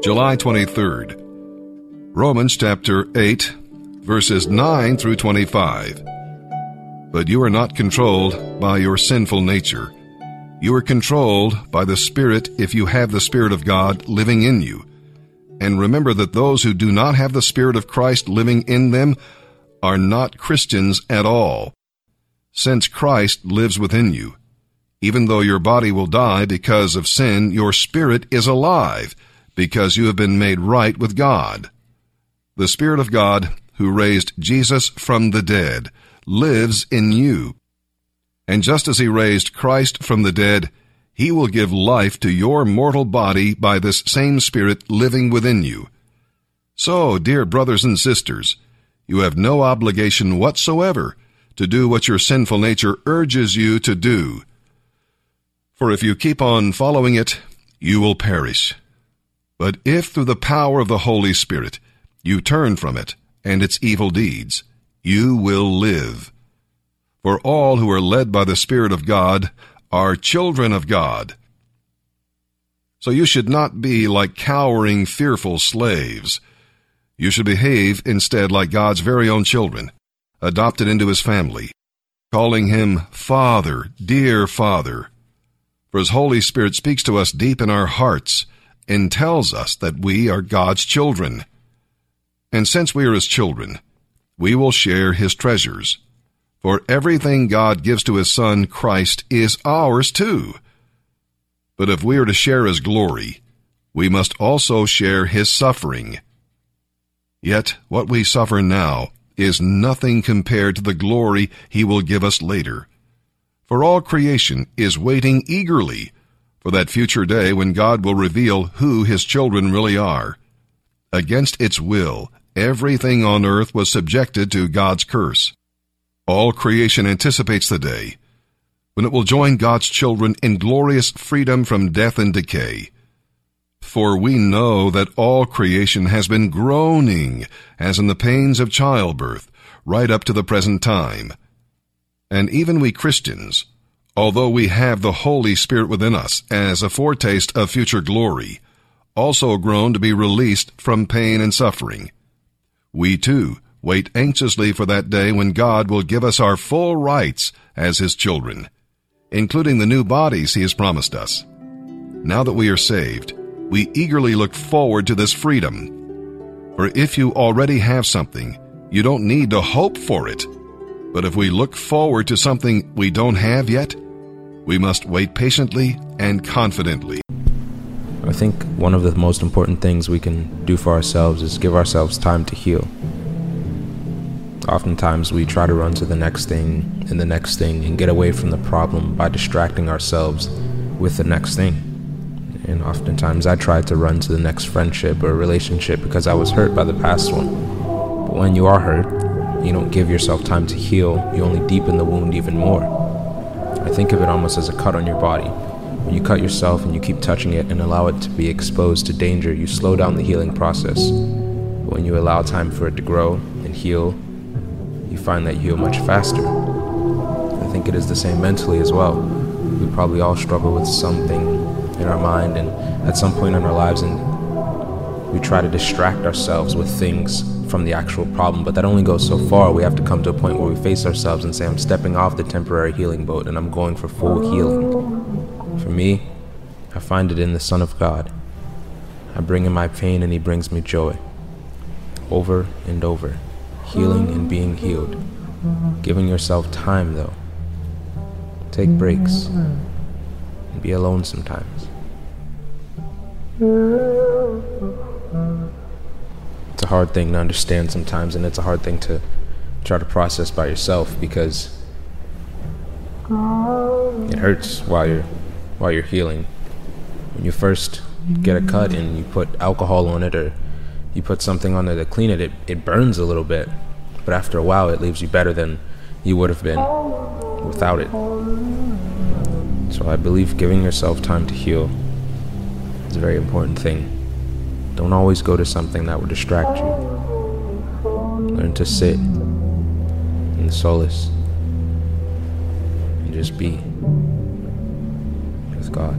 July 23rd. Romans chapter 8, verses 9 through 25. But you are not controlled by your sinful nature. You are controlled by the Spirit if you have the Spirit of God living in you. And remember that those who do not have the Spirit of Christ living in them are not Christians at all. Since Christ lives within you, even though your body will die because of sin, your spirit is alive because you have been made right with God. The Spirit of God, who raised Jesus from the dead, lives in you. And just as he raised Christ from the dead, he will give life to your mortal body by this same Spirit living within you. So, dear brothers and sisters, you have no obligation whatsoever to do what your sinful nature urges you to do. For if you keep on following it, you will perish. But if through the power of the Holy Spirit you turn from it and its evil deeds, you will live. For all who are led by the Spirit of God are children of God. So you should not be like cowering, fearful slaves. You should behave instead like God's very own children, adopted into his family, calling him Father, dear Father. For his Holy Spirit speaks to us deep in our hearts and tells us that we are God's children. And since we are his children, we will share his treasures. For everything God gives to his Son, Christ, is ours too. But if we are to share his glory, we must also share his suffering. Yet what we suffer now is nothing compared to the glory he will give us later. For all creation is waiting eagerly for that future day when God will reveal who his children really are. Against its will, everything on earth was subjected to God's curse. All creation anticipates the day when it will join God's children in glorious freedom from death and decay. For we know that all creation has been groaning as in the pains of childbirth right up to the present time. And even we Christians, although we have the Holy Spirit within us as a foretaste of future glory, also groan to be released from pain and suffering. We too wait anxiously for that day when God will give us our full rights as His children, including the new bodies He has promised us. Now that we are saved, we eagerly look forward to this freedom. For if you already have something, you don't need to hope for it but if we look forward to something we don't have yet, we must wait patiently and confidently. I think one of the most important things we can do for ourselves is give ourselves time to heal. Oftentimes, we try to run to the next thing and the next thing and get away from the problem by distracting ourselves with the next thing. And oftentimes, I tried to run to the next friendship or relationship because I was hurt by the past one. But when you are hurt, you don't give yourself time to heal, you only deepen the wound even more. I think of it almost as a cut on your body. When you cut yourself and you keep touching it and allow it to be exposed to danger, you slow down the healing process. But when you allow time for it to grow and heal, you find that you heal much faster. I think it is the same mentally as well. We probably all struggle with something in our mind and at some point in our lives, and we try to distract ourselves with things from the actual problem, but that only goes so far. We have to come to a point where we face ourselves and say, I'm stepping off the temporary healing boat and I'm going for full healing. For me, I find it in the Son of God. I bring him my pain and he brings me joy. Over and over, healing and being healed. Giving yourself time, though. Take breaks and be alone sometimes. It's a hard thing to understand sometimes, and it's a hard thing to try to process by yourself because it hurts while you're while you're healing. When you first get a cut and you put alcohol on it or you put something on there to clean it, it, it burns a little bit. But after a while it leaves you better than you would have been without it. So I believe giving yourself time to heal is a very important thing. Don't always go to something that will distract you. Learn to sit in solace and just be with God.